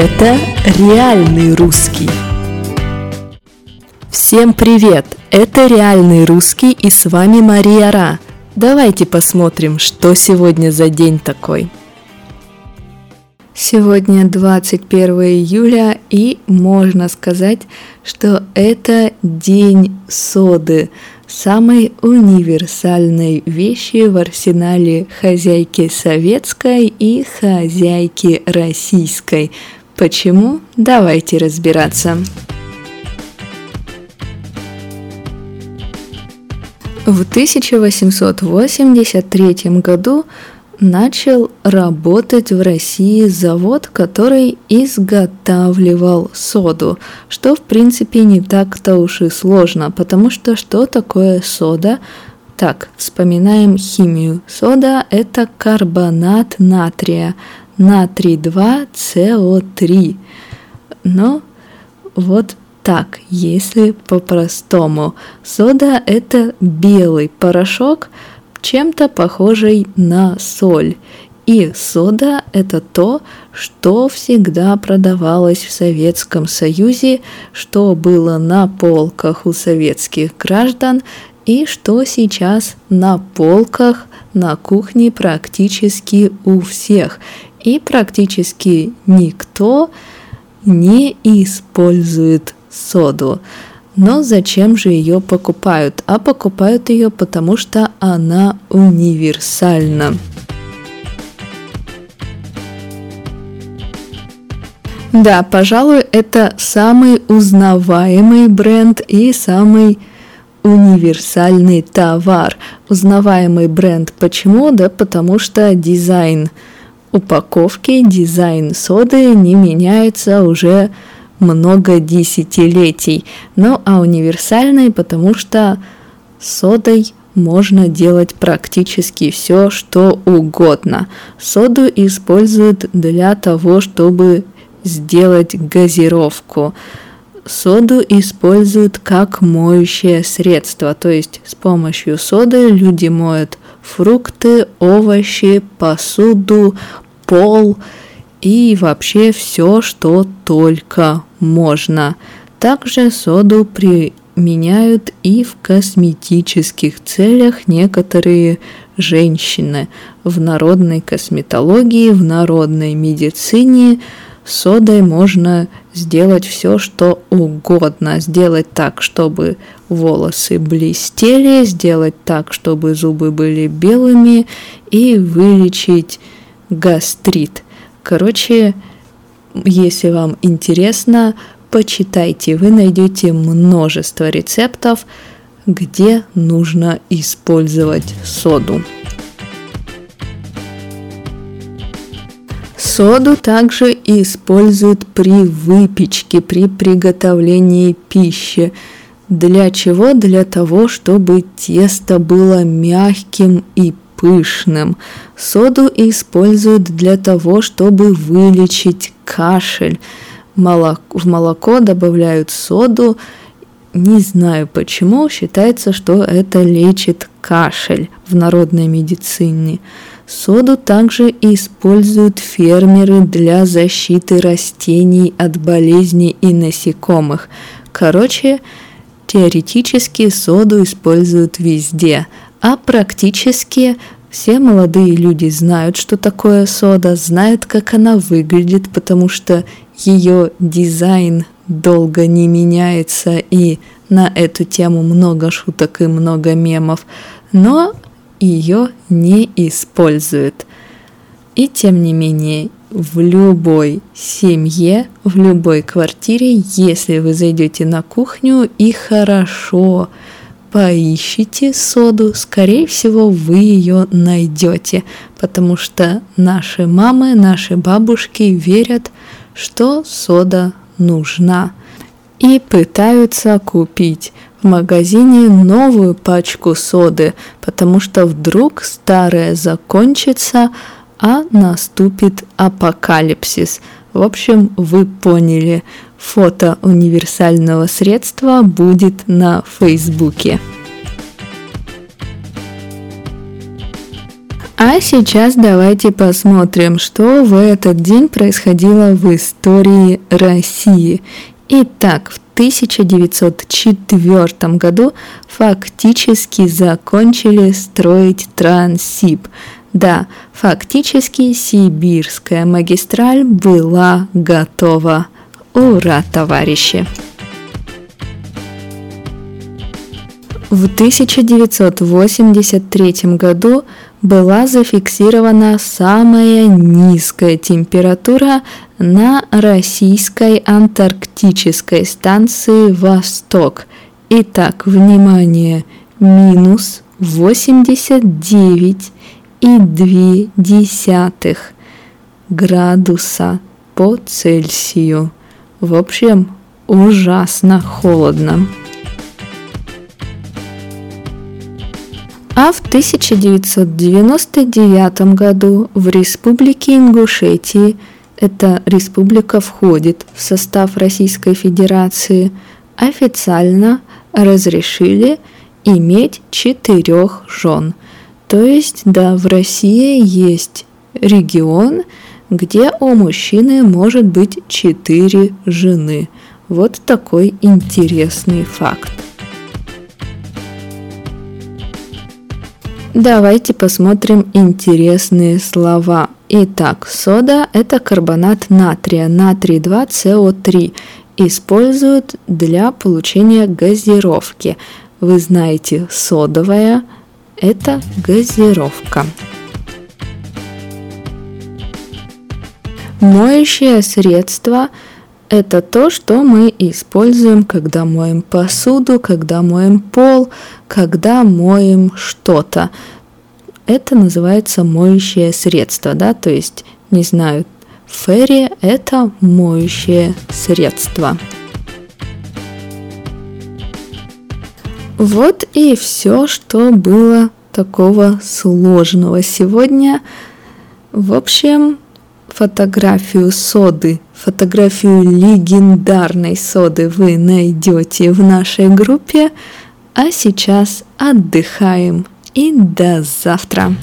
Это реальный русский. Всем привет! Это реальный русский и с вами Мария Ра. Давайте посмотрим, что сегодня за день такой. Сегодня 21 июля и можно сказать, что это день соды, самой универсальной вещи в арсенале хозяйки советской и хозяйки российской. Почему? Давайте разбираться. В 1883 году начал работать в России завод, который изготавливал соду, что в принципе не так-то уж и сложно, потому что что такое сода? Так, вспоминаем химию. Сода – это карбонат натрия, натрий 2СО3. Но вот так, если по-простому. Сода – это белый порошок – чем-то похожей на соль. И сода – это то, что всегда продавалось в Советском Союзе, что было на полках у советских граждан и что сейчас на полках на кухне практически у всех. И практически никто не использует соду. Но зачем же ее покупают? А покупают ее потому, что она универсальна. Да, пожалуй, это самый узнаваемый бренд и самый универсальный товар. Узнаваемый бренд почему? Да потому что дизайн упаковки, дизайн соды не меняется уже много десятилетий. Ну а универсальной, потому что содой можно делать практически все, что угодно. Соду используют для того, чтобы сделать газировку. Соду используют как моющее средство, то есть с помощью соды люди моют фрукты, овощи, посуду, пол и вообще все, что только можно. Также соду применяют и в косметических целях некоторые женщины. В народной косметологии, в народной медицине содой можно сделать все, что угодно. Сделать так, чтобы волосы блестели, сделать так, чтобы зубы были белыми и вылечить гастрит. Короче, если вам интересно, почитайте, вы найдете множество рецептов, где нужно использовать соду. Соду также используют при выпечке, при приготовлении пищи. Для чего? Для того, чтобы тесто было мягким и пышным. Соду используют для того, чтобы вылечить кашель. в молоко добавляют соду. Не знаю почему, считается, что это лечит кашель в народной медицине. Соду также используют фермеры для защиты растений от болезней и насекомых. Короче, теоретически соду используют везде, а практически все молодые люди знают, что такое сода, знают, как она выглядит, потому что ее дизайн долго не меняется, и на эту тему много шуток и много мемов, но ее не используют. И тем не менее, в любой семье, в любой квартире, если вы зайдете на кухню и хорошо поищите соду, скорее всего, вы ее найдете, потому что наши мамы, наши бабушки верят, что сода нужна и пытаются купить в магазине новую пачку соды, потому что вдруг старая закончится, а наступит апокалипсис. В общем, вы поняли, Фото универсального средства будет на Фейсбуке. А сейчас давайте посмотрим, что в этот день происходило в истории России. Итак, в 1904 году фактически закончили строить Транссиб. Да, фактически сибирская магистраль была готова. Ура, товарищи! В 1983 году была зафиксирована самая низкая температура на российской антарктической станции «Восток». Итак, внимание, минус 89,2 градуса по Цельсию. В общем, ужасно холодно. А в 1999 году в Республике Ингушетии, эта республика входит в состав Российской Федерации, официально разрешили иметь четырех жен. То есть, да, в России есть регион, где у мужчины может быть четыре жены. Вот такой интересный факт. Давайте посмотрим интересные слова. Итак, сода – это карбонат натрия, натрий 2СО3. Используют для получения газировки. Вы знаете, содовая – это газировка. Моющее средство – это то, что мы используем, когда моем посуду, когда моем пол, когда моем что-то. Это называется моющее средство, да, то есть, не знаю, ферри – это моющее средство. Вот и все, что было такого сложного сегодня. В общем, фотографию соды, фотографию легендарной соды вы найдете в нашей группе. А сейчас отдыхаем и до завтра!